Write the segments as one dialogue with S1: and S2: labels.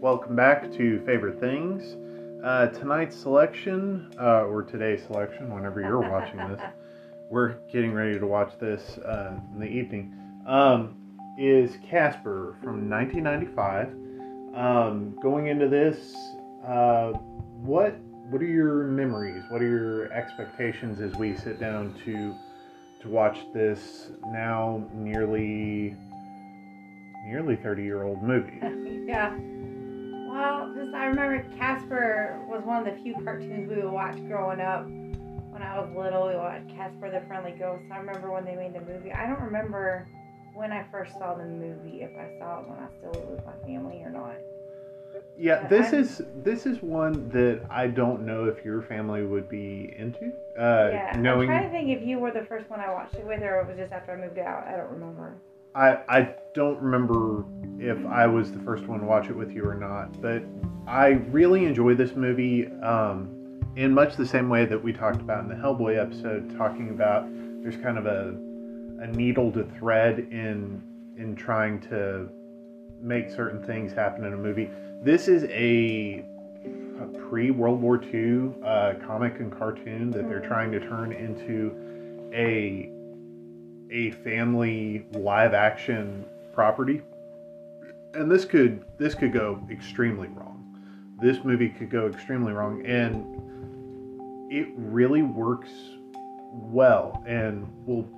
S1: Welcome back to Favorite Things. Uh, tonight's selection, uh, or today's selection, whenever you're watching this, we're getting ready to watch this uh, in the evening, um, is Casper from 1995. Um, going into this, uh, what what are your memories? What are your expectations as we sit down to to watch this now nearly nearly 30 year old movie?
S2: yeah. I remember Casper was one of the few cartoons we would watch growing up. When I was little, we watched Casper the Friendly Ghost. I remember when they made the movie. I don't remember when I first saw the movie, if I saw it when I still lived with my family or not.
S1: Yeah,
S2: But
S1: this
S2: I'm-
S1: is this is one that I don't know if your family would be into. Uh,
S2: yeah,
S1: knowing
S2: I'm trying to think if you were the first one I watched it with, or it was just after I moved out. I don't remember.
S1: I I don't remember if I was the first one to watch it with you or not, but I really enjoy this movie um, in much the same way that we talked about in the Hellboy episode, talking about there's kind of a a needle to thread in in trying to make certain things happen in a movie. This is a, a pre World War II uh, comic and cartoon that they're trying to turn into a a family live action property and this could this could go extremely wrong this movie could go extremely wrong and it really works well and will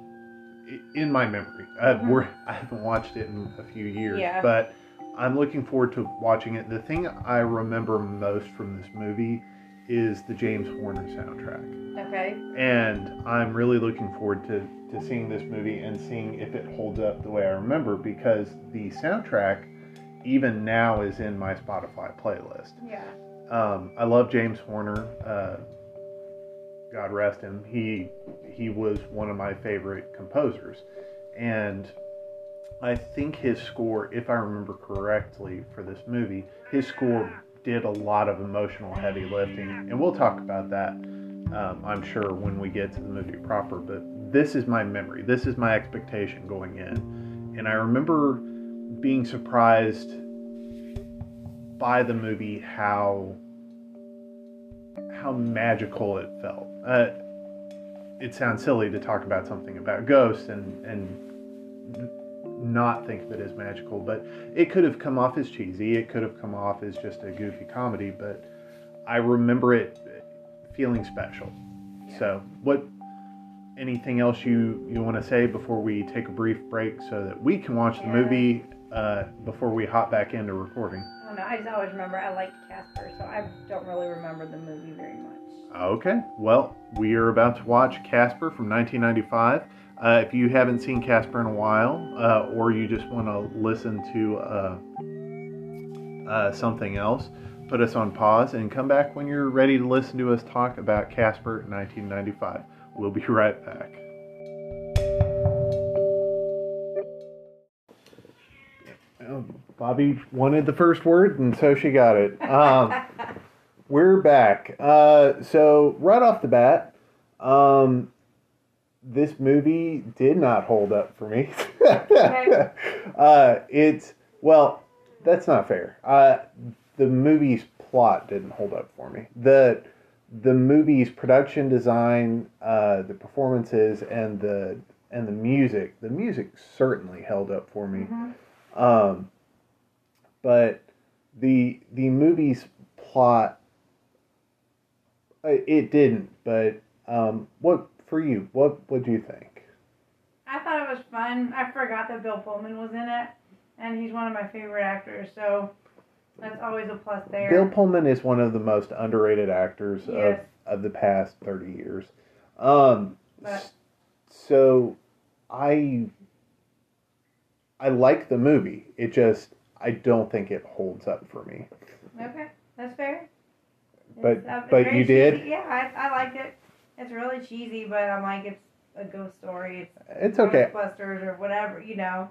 S1: in my memory
S2: Mhm.
S1: we're, i haven't watched it in a few years
S2: Yeah.
S1: but i'm looking forward to watching it the thing i remember most from this movie is the james horner soundtrack
S2: Okay.
S1: and I'm really looking forward to, to seeing this movie and seeing if it holds up the way I remember because the soundtrack, even now, is in my Spotify playlist.
S2: Yeah.
S1: Um, I love James Horner. Uh, God rest him. He he was one of my favorite composers, and I think his score, if I remember correctly, for this movie, his score did a lot of emotional heavy lifting, and we'll talk about that. Um, I'm sure when we get to the movie proper, but this is my memory. This is my expectation going in, and I remember being surprised by the movie how how magical it felt. Uh, it sounds silly to talk about something about ghosts and and not think of it as magical, but it could have come off as cheesy. It could have come off as just a goofy comedy, but I remember it feeling special. So, what anything else you you want to say before we take a brief break so that we can watch the movie uh, before we hop back into recording?
S2: I don't know. I just always remember I liked Casper, so I don't really remember the movie very much.
S1: Okay, well, we are about to watch Casper from 1995. Uh, if you haven't seen Casper in a while, uh, or you just want to listen to uh, uh, something else, put us on pause and come back when you're ready to listen to us talk about Casper 1995. We'll be right back. Oh, Bobby wanted the first word, and so she got it. Um, we're back. Uh, so right off the bat, um, this movie did not hold up for me.
S2: Okay.
S1: uh, it's well, that's not fair. Uh, the movie's plot didn't hold up for me. the The movie's production design, uh, the performances, and the and the music. The music certainly held up for me.
S2: Mhm.
S1: Um, but the the movie's plot uh, it didn't. But um, what for you? What what do you think?
S2: I thought it was fun. I forgot that Bill Pullman was in it, and he's one of my favorite actors, so that's always a plus there.
S1: Bill Pullman is one of the most underrated actors
S2: Yes.
S1: of of the past thirty years. Um,
S2: But-
S1: so I I like the movie. It just I don't think it holds up for me.
S2: Okay, that's fair.
S1: But-
S2: It's, uh,
S1: but you did?
S2: Yeah, I, I liked it. It's really cheesy, but I'm like, it's a ghost story. It's
S1: It's okay.
S2: Ghostbusters or whatever, you know.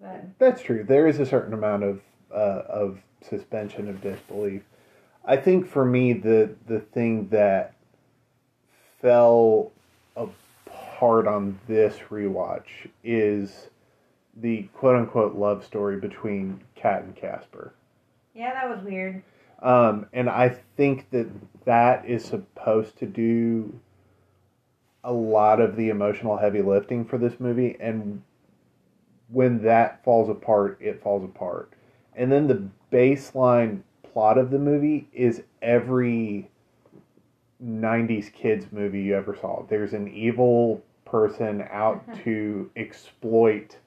S2: But
S1: That's true. There is a certain amount of uh, of suspension of disbelief. I think for me, the the thing that fell apart on this rewatch is the quote unquote love story between Kat and Casper.
S2: Yeah, that was weird.
S1: Um, and I think that that is supposed to do a lot of the emotional heavy lifting for this movie. And when that falls apart, it falls apart. And then the baseline plot of the movie is every 90s kids movie you ever saw. There's an evil person out to exploit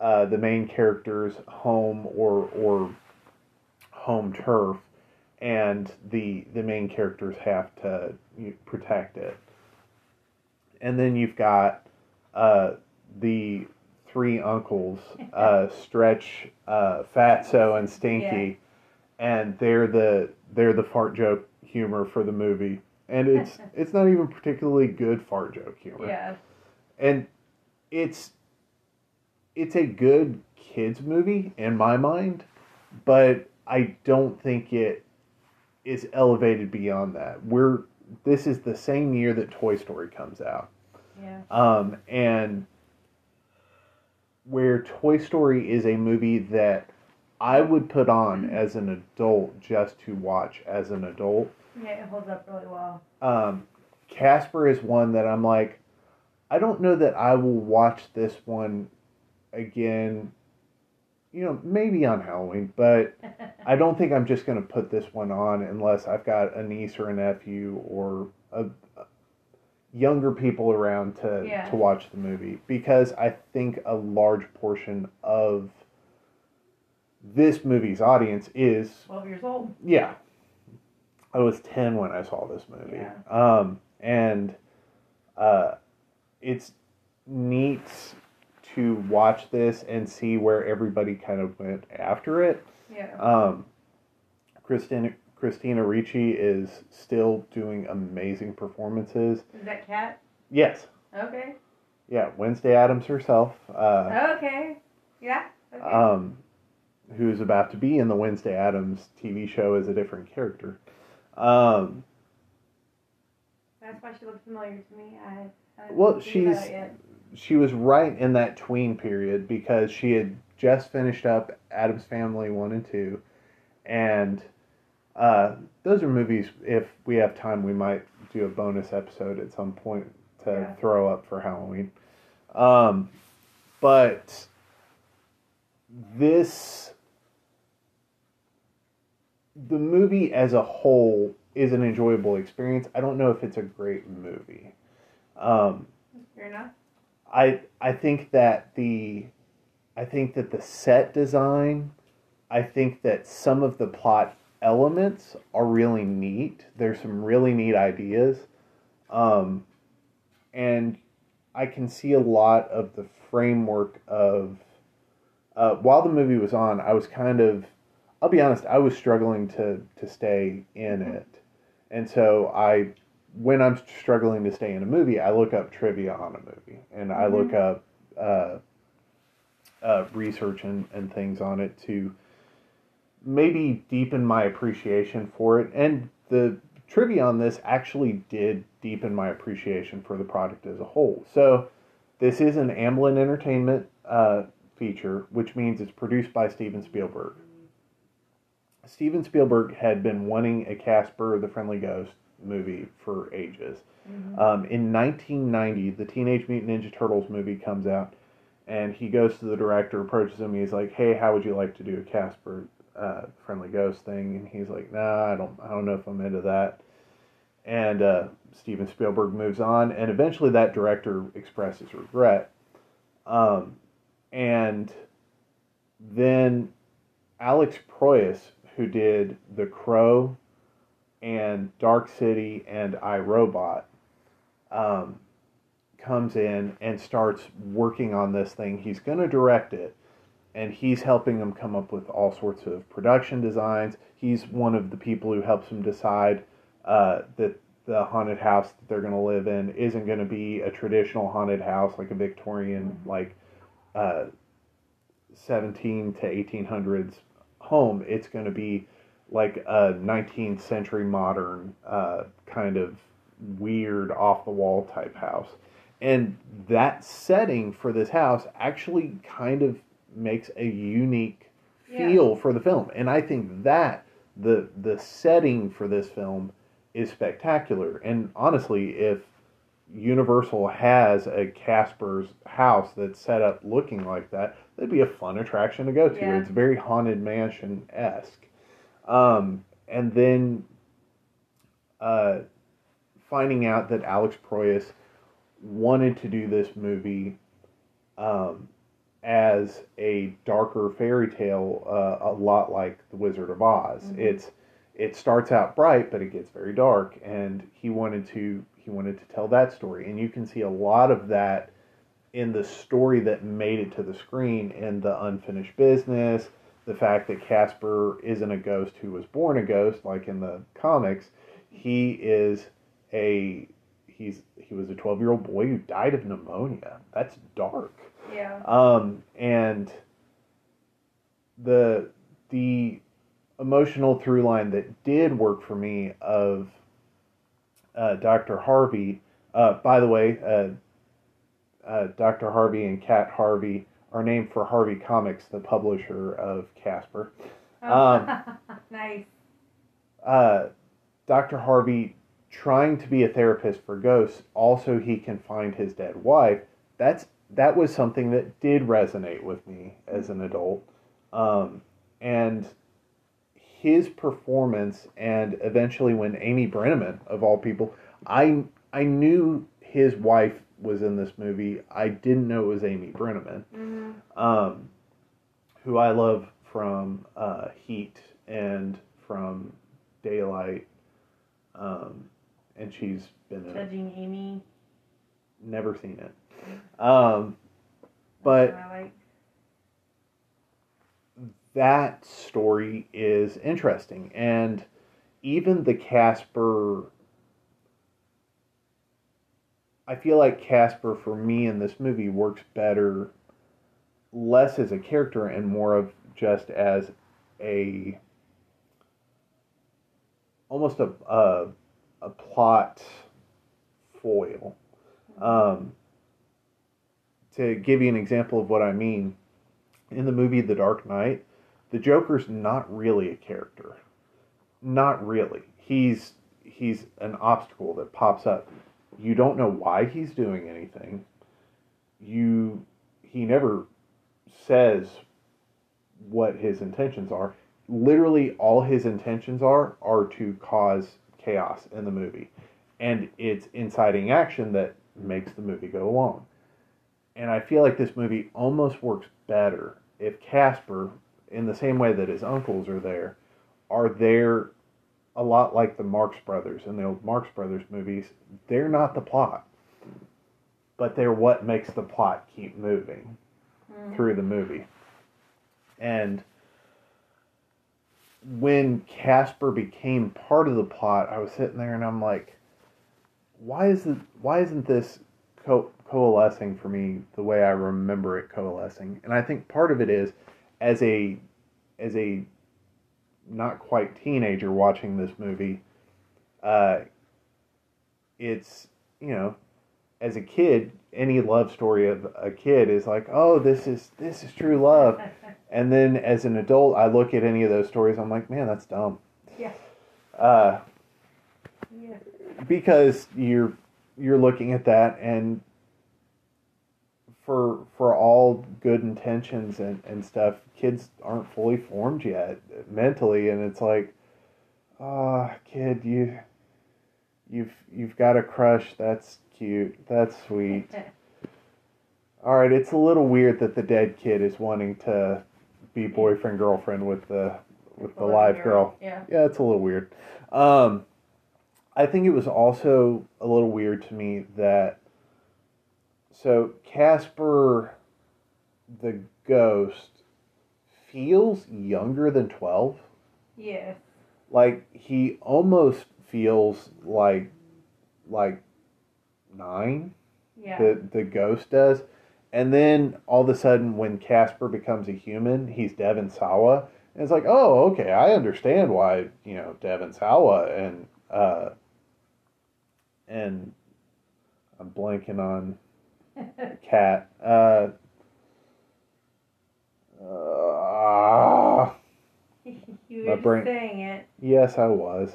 S1: uh, the main character's home or or home turf, and the the main characters have to protect it. And then you've got uh, the three uncles, uh, Stretch, uh, Fatso, and Stinky, and they're the they're the fart joke humor for the movie, and it's it's not even particularly good fart joke humor,
S2: Yeah.
S1: and it's it's a good kids movie in my mind, but I don't think it is elevated beyond that. We're this is the same year that Toy Story comes out.
S2: Yeah.
S1: Um, and where Toy Story is a movie that I would put on as an adult just to watch as an adult.
S2: Yeah, it holds up really well.
S1: Um, Casper is one that I'm like, I don't know that I will watch this one again. You know, maybe on Halloween, but I don't think I'm just going to put this one on unless I've got a niece or a nephew or a, a younger people around to
S2: Yeah.
S1: to watch the movie because I think a large portion of this movie's audience is
S2: 12 years old.
S1: yeah. I was 10 when I saw this movie.
S2: Yeah.
S1: Um and uh it's neat to watch this and see where everybody kind of went after it.
S2: Yeah.
S1: Um, Christina Christina Ricci is still doing amazing performances.
S2: Is that Kat?
S1: Yes,
S2: Okay.
S1: yeah, Wednesday Addams herself, uh,
S2: Okay. Yeah. Okay.
S1: um, who's about to be in the Wednesday Addams TV show as a different character. Um,
S2: That's why she looks familiar to me. I. I
S1: Well,
S2: didn't think about
S1: she's-. She was right in that tween period because she had just finished up Addams Family one and two, and uh, those are movies. If we have time, we might do a bonus episode at some point to
S2: Yeah.
S1: throw up for Halloween. Um, but this, the movie as a whole is an enjoyable experience. I don't know if it's a great movie. Um,
S2: Fair enough.
S1: I I think that the I think that the set design, I think that some of the plot elements are really neat. There's some really neat ideas. Um and I can see a lot of the framework of uh, while the movie was on, I was kind of I'll be honest, I was struggling to to stay in it. And so I when I'm struggling to stay in a movie, I look up trivia on a movie and I look up uh, uh, research and, and things on it to maybe deepen my appreciation for it. And the trivia on this actually did deepen my appreciation for the product as a whole. So this is an Amblin Entertainment uh, feature, which means it's produced by Steven Spielberg. Steven Spielberg had been wanting a Casper the Friendly Ghost movie for ages. Um, in 1990, the Teenage Mutant Ninja Turtles movie comes out, and he goes to the director, approaches him. He's like, "Hey, how would you like to do a Casper uh, Friendly Ghost thing?" And he's like, "Nah, I don't, I don't know if I'm into that." And uh, Steven Spielberg moves on, and eventually that director expresses regret. Um, and then Alex Proyas, who did The Crow and Dark City and I, Robot, um, comes in and starts working on this thing. He's going to direct it, and he's helping them come up with all sorts of production designs. He's one of the people who helps them decide uh, that the haunted house that they're going to live in isn't going to be a traditional haunted house like a Victorian, like uh, 17 to 1800s home. It's going to be like a 19th century modern uh, kind of weird off the wall type house. And that setting for this house actually kind of makes a unique
S2: Yeah.
S1: feel for the film. And I think that the the setting for this film is spectacular. And honestly, if Universal has a Casper's house that's set up looking like that, that'd be a fun attraction to go to.
S2: Yeah.
S1: It's very haunted mansion esque. Um, and then uh, finding out that Alex Proyas wanted to do this movie um, as a darker fairy tale, uh, a lot like The Wizard of Oz.
S2: Mhm.
S1: It's it starts out bright, but it gets very dark, and he wanted to he wanted to tell that story, and you can see a lot of that in the story that made it to the screen in the unfinished business. The fact that Casper isn't a ghost who was born a ghost, like in the comics, he is a he's he was a 12 year old boy who died of pneumonia. That's dark.
S2: Yeah.
S1: um and the the emotional through line that did work for me of uh, dr harvey uh, by the way uh, uh, dr harvey and kat harvey are named for harvey comics the publisher of casper um,
S2: nice.
S1: uh, Dr. Harvey trying to be a therapist for ghosts, also he can find his dead wife. That's that was something that did resonate with me as an adult, um, and his performance, and eventually when Amy Brenneman, of all people, I I knew his wife was in this movie. I didn't know it was Amy Brenneman
S2: hmm
S1: um, who I love from uh, Heat and from Daylight, um, and she's been in.
S2: Judging Amy.
S1: Never seen it, um, but
S2: like.
S1: that story is interesting, and even the Casper. I feel like Casper for me in this movie works better less as a character and more of just as a almost a a, a plot foil. Um, to give you an example of what I mean, in the movie The Dark Knight, the Joker's not really a character. Not really. He's he's an obstacle that pops up. You don't know why he's doing anything. You he never says what his intentions are. Literally all his intentions are are to cause chaos in the movie. And it's inciting action that makes the movie go along. And I feel like this movie almost works better if Casper, in the same way that his uncles are there, are there a lot like the Marx Brothers in the old Marx Brothers movies. They're not the plot, but they're what makes the plot keep moving
S2: Mhm.
S1: through the movie. And when Casper became part of the plot, I was sitting there and I'm like, why is it, why isn't this co- coalescing for me the way I remember it coalescing? And I think part of it is as a as a not quite teenager watching this movie, uh, it's you know as a kid, any love story of a kid is like, oh, this is this is true love. And then as an adult, I look at any of those stories, I'm like, man, that's dumb.
S2: Yeah.
S1: Uh,
S2: yeah.
S1: because you're you're looking at that and for for all good intentions and, and stuff, kids aren't fully formed yet mentally, and it's like, ah, kid, you you've you've got a crush. That's cute. That's sweet. All right, it's a little weird that the dead kid is wanting to be boyfriend girlfriend with the with the live girl.
S2: Yeah.
S1: Yeah, it's a little weird. Um, I think it was also a little weird to me that so Casper, the ghost, feels younger than twelve.
S2: Yeah.
S1: Like he almost feels like like nine
S2: Yeah.
S1: the the ghost does. And then all of a sudden, when Casper becomes a human, he's Devon Sawa, and it's like, oh, okay, I understand why you know Devon Sawa and uh, and I'm blanking on Kat. Uh, uh,
S2: You're
S1: My brain-
S2: saying it.
S1: Yes, I was.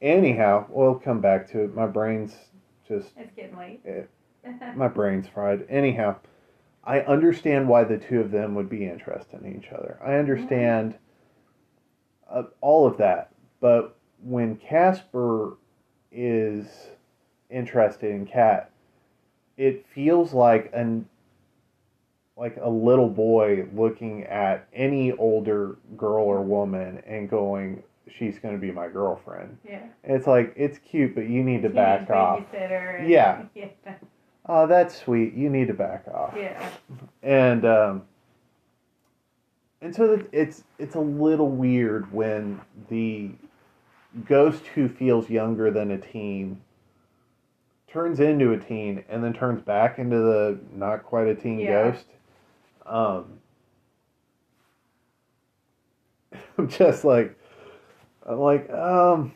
S1: Anyhow, we'll come back to it. My brain's just
S2: It's getting late.
S1: Eh. my brain's fried. Anyhow, I understand why the two of them would be interested in each other. I understand uh, all of that. But when Casper is interested in Kat, it feels like an like a little boy looking at any older girl or woman and going, "She's going to be my girlfriend."
S2: yeah.
S1: It's like it's cute, but you need to back
S2: Teenage
S1: off.
S2: babysitter and-
S1: Yeah.
S2: Yeah.
S1: Oh, that's sweet. You need to back off.
S2: Yeah.
S1: And um, and so that it's it's a little weird when the ghost who feels younger than a teen turns into a teen and then turns back into the not quite a teen
S2: Yeah.
S1: ghost. Um, I'm just like I'm like um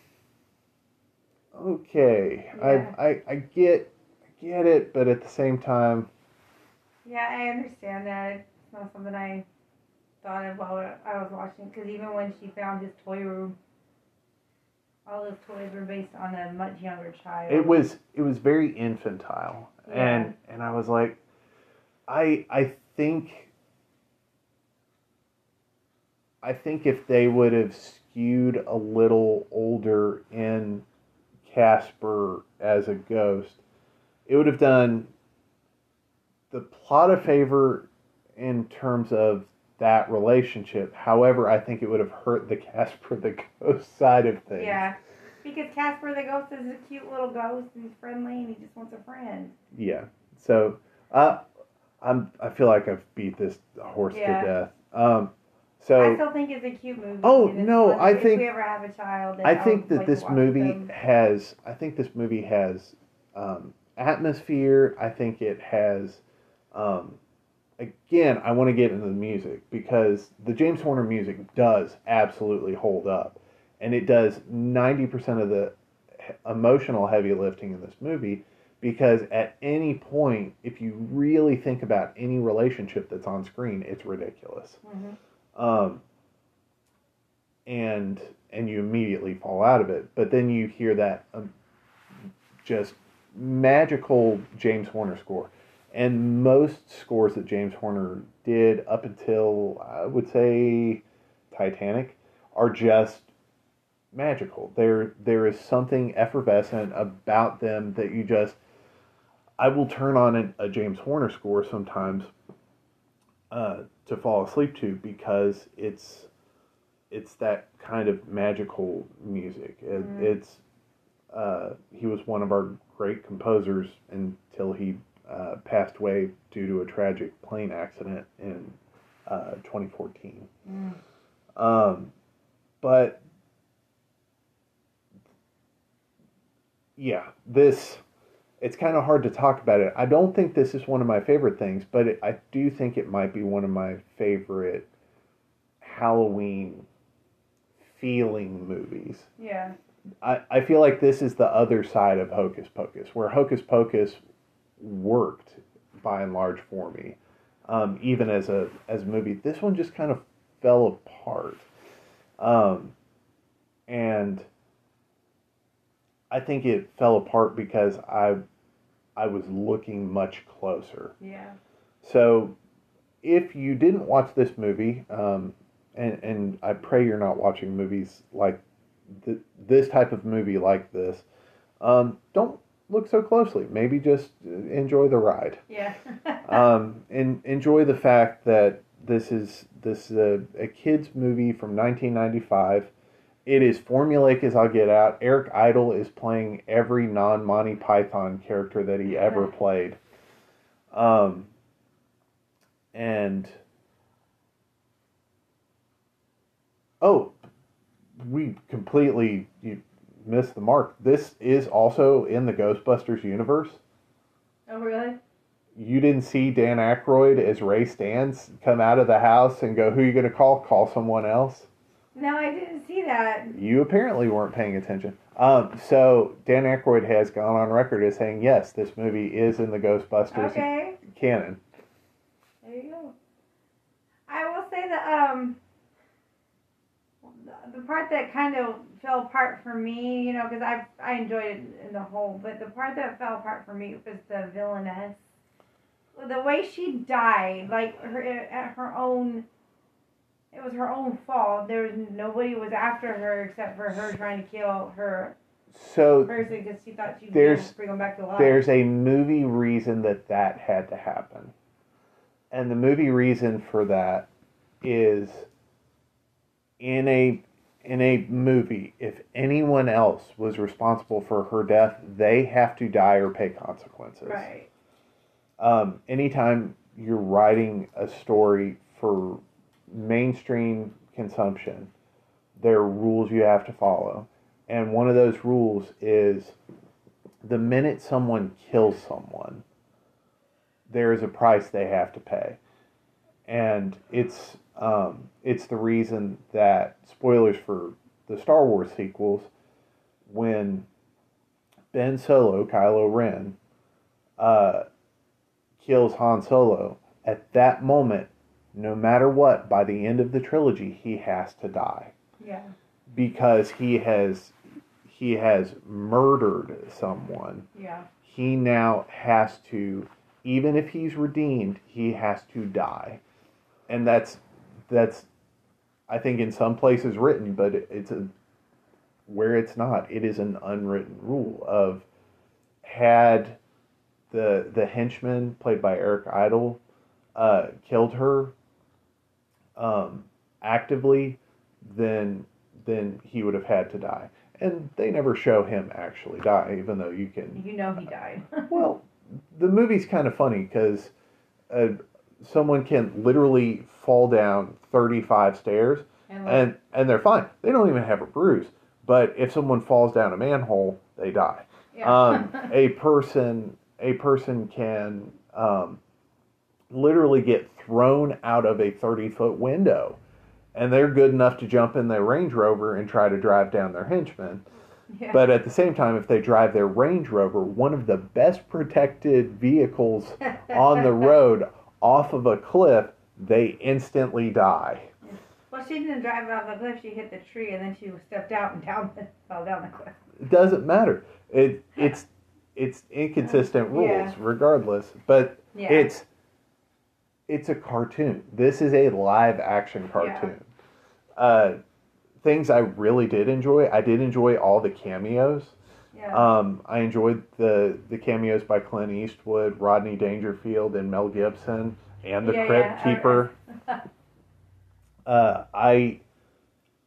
S1: okay
S2: Yeah.
S1: I, I I get I get it but at the same time
S2: Yeah, I understand that. It's not something I thought of while I was watching. Because even when she found his toy room, all those toys were based on a much younger child.
S1: it was it was very infantile and and i was like i i think i think if they would have skewed a little older in casper as a ghost it would have done the plot a favor in terms of that relationship however i think it would have hurt the casper the ghost side of things
S2: Yeah. Because Casper the ghost is a cute little ghost and he's friendly and he just wants a friend.
S1: Yeah. So uh, I'm I feel like I've beat this horse
S2: Yeah.
S1: to death. Um, so I
S2: still think it's a cute movie.
S1: Oh, no. I
S2: if
S1: think-
S2: we ever have a child,
S1: I think that
S2: like
S1: this movie
S2: them.
S1: has I think this movie has um, atmosphere. I think it has um, again. I want to get into the music because the James Horner music does absolutely hold up, and it does ninety percent of the emotional heavy lifting in this movie. Because at any point, if you really think about any relationship that's on screen, it's ridiculous.
S2: Mhm.
S1: um, and and you immediately fall out of it. But then you hear that um, just magical James Horner score, and most scores that James Horner did up until I would say Titanic are just magical. There there is something effervescent about them that you just I will turn on an, a James Horner score sometimes uh, to fall asleep to because it's it's that kind of magical music. It,
S2: Mhm.
S1: It's uh, he was one of our great composers until he uh, passed away due to a tragic plane accident in uh, 2014.
S2: Mm.
S1: Um, but yeah, this it's kind of hard to talk about it. I don't think this is one of my favorite things, but it, I do think it might be one of my favorite Halloween feeling movies.
S2: Yeah.
S1: I, I feel like this is the other side of Hocus Pocus, where Hocus Pocus worked by and large for me, um, even as a as a movie. This one just kind of fell apart, um, and I think it fell apart because I I was looking much closer.
S2: Yeah.
S1: So, if you didn't watch this movie, um, and and I pray you're not watching movies like th- this type of movie like this, um, don't look so closely. Maybe just enjoy the ride.
S2: Yeah.
S1: Um, and enjoy the fact that this is this is a, a kids movie from 1995. It is formulaic as I'll get out. Eric Idle is playing every non Monty Python character that he ever played. Um, and oh, we completely you missed the mark. This is also in the Ghostbusters universe.
S2: oh really?
S1: You didn't see Dan Aykroyd as Ray Stantz come out of the house and go, "Who are you going to call? Call someone else."
S2: No, I didn't see that.
S1: You apparently weren't paying attention. Um, so Dan Aykroyd has gone on record as saying, "Yes, this movie is in the Ghostbusters
S2: Okay.
S1: canon."
S2: There you go. I will say that um, the, part that kind of fell apart for me, you know, because I I enjoyed it in the whole, but the part that fell apart for me was the villainess. The way she died, like her at her own. It was her own fault. There was nobody was after her except for her trying to kill her
S1: So
S2: person because she thought she'd
S1: There's-
S2: bring him back to life.
S1: there's a movie reason that that had to happen. And the movie reason for that is in a in a movie, if anyone else was responsible for her death, they have to die or pay consequences.
S2: right.
S1: um, anytime you're writing a story for mainstream consumption, there are rules you have to follow. And one of those rules is the minute someone kills someone, there is a price they have to pay. And it's um, it's the reason that spoilers for the Star Wars sequels, when Ben Solo, Kylo Ren, uh, kills Han Solo, at that moment, no matter what, by the end of the trilogy, he has to die
S2: Yeah.
S1: because he has he has murdered someone.
S2: Yeah.
S1: He now has to, even if he's redeemed, he has to die, and that's that's, I think, in some places written, but it's a where it's not. It is an unwritten rule of had the the henchman played by Eric Idle uh, killed her um, actively, then then he would have had to die. And they never show him actually die, even though you can.
S2: You know he died.
S1: Well, the movie's kind of funny because uh, someone can literally fall down thirty-five stairs
S2: and like,
S1: and and they're fine. They don't even have a bruise. But if someone falls down a manhole, they die
S2: yeah.
S1: um, a person a person can um, literally get thrown out of a 30 foot window and they're good enough to jump in their range rover and try to drive down their henchman
S2: yeah.
S1: but at the same time if they drive their range rover one of the best protected vehicles on the road off of a cliff they instantly die
S2: Well, she didn't drive off the cliff. She hit the tree, and then she stepped out and down, fell down the cliff.
S1: it doesn't matter it it's it's inconsistent rules
S2: Yeah.
S1: regardless but
S2: Yeah.
S1: it's it's a cartoon this is a live action cartoon uh things i really did enjoy i did enjoy all the cameos
S2: yeah.
S1: um i enjoyed the the cameos by clint eastwood rodney dangerfield and mel gibson and the
S2: Yeah,
S1: crypt
S2: yeah,
S1: keeper uh i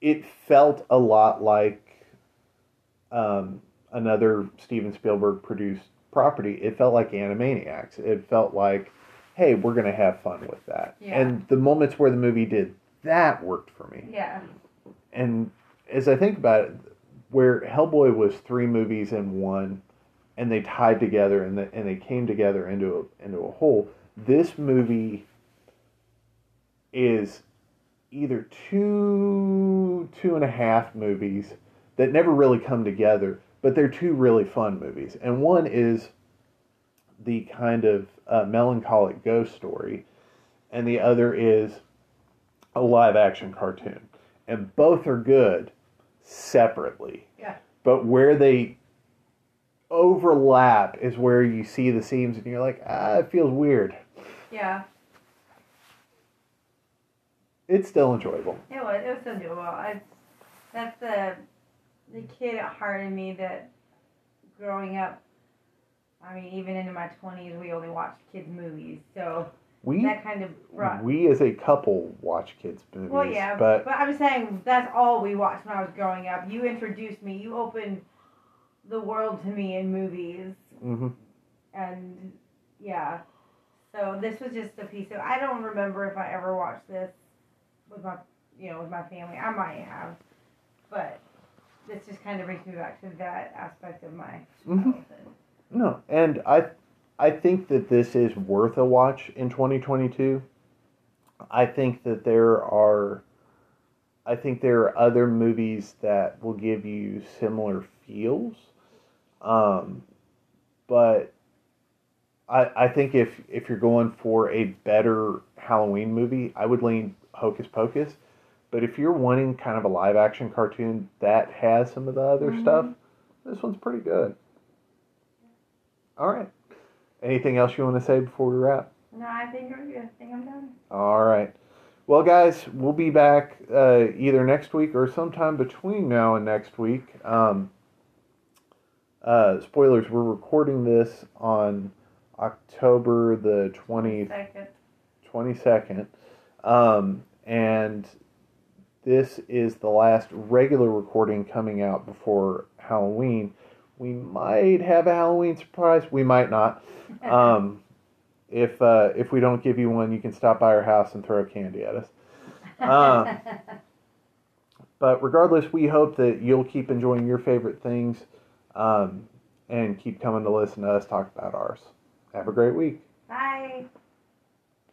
S1: it felt a lot like um another steven spielberg produced property it felt like animaniacs it felt like hey we're gonna have fun with that
S2: Yeah.
S1: and the moments where the movie did that worked for me
S2: yeah.
S1: and as I think about it, where Hellboy was three movies in one, and they tied together and, the, and they came together into a, into a whole. This movie is either two two and a half movies that never really come together, but they're two really fun movies. And one is the kind of uh, melancholic ghost story, and the other is a live action cartoon. And both are good separately.
S2: Yeah.
S1: But where they overlap is where you see the seams and you're like, ah, it feels weird.
S2: Yeah.
S1: It's still enjoyable.
S2: It was. It was so doable. I, that's the the kid at heart in me that growing up. I mean, even into my twenties, we only watched kids movies, so
S1: We
S2: that kind of
S1: we as a couple watch kids movies.
S2: well, yeah,
S1: but
S2: but I'm saying that's all we watched when I was growing up. You introduced me. You opened the world to me in movies,
S1: mhm.
S2: and yeah. So this was just a piece of. I don't remember if I ever watched this with my, you know, with my family. I might have, but this just kind of brings me back to that aspect of my
S1: Mhm.
S2: childhood.
S1: No, and I I think that this is worth a watch in 2022. I think that there are I think there are other movies that will give you similar feels. Um, but I I think if if you're going for a better Halloween movie, I would lean Hocus Pocus But if you're wanting kind of a live action cartoon that has some of the other
S2: Mhm.
S1: stuff, this one's pretty good. All right. Anything else you want to say before we wrap?
S2: No, I think I'm good. I think I'm done.
S1: All right. Well, guys, we'll be back uh, either next week or sometime between now and next week. Um, uh, spoilers, we're recording this on October the 20,
S2: Second.
S1: 22nd. Um, and this is the last regular recording coming out before Halloween. We might have a Halloween surprise. We might not. Um, if uh, if we don't give you one, you can stop by our house and throw candy at us. uh, But regardless, we hope that you'll keep enjoying your favorite things um, and keep coming to listen to us talk about ours. Have a great week.
S2: Bye.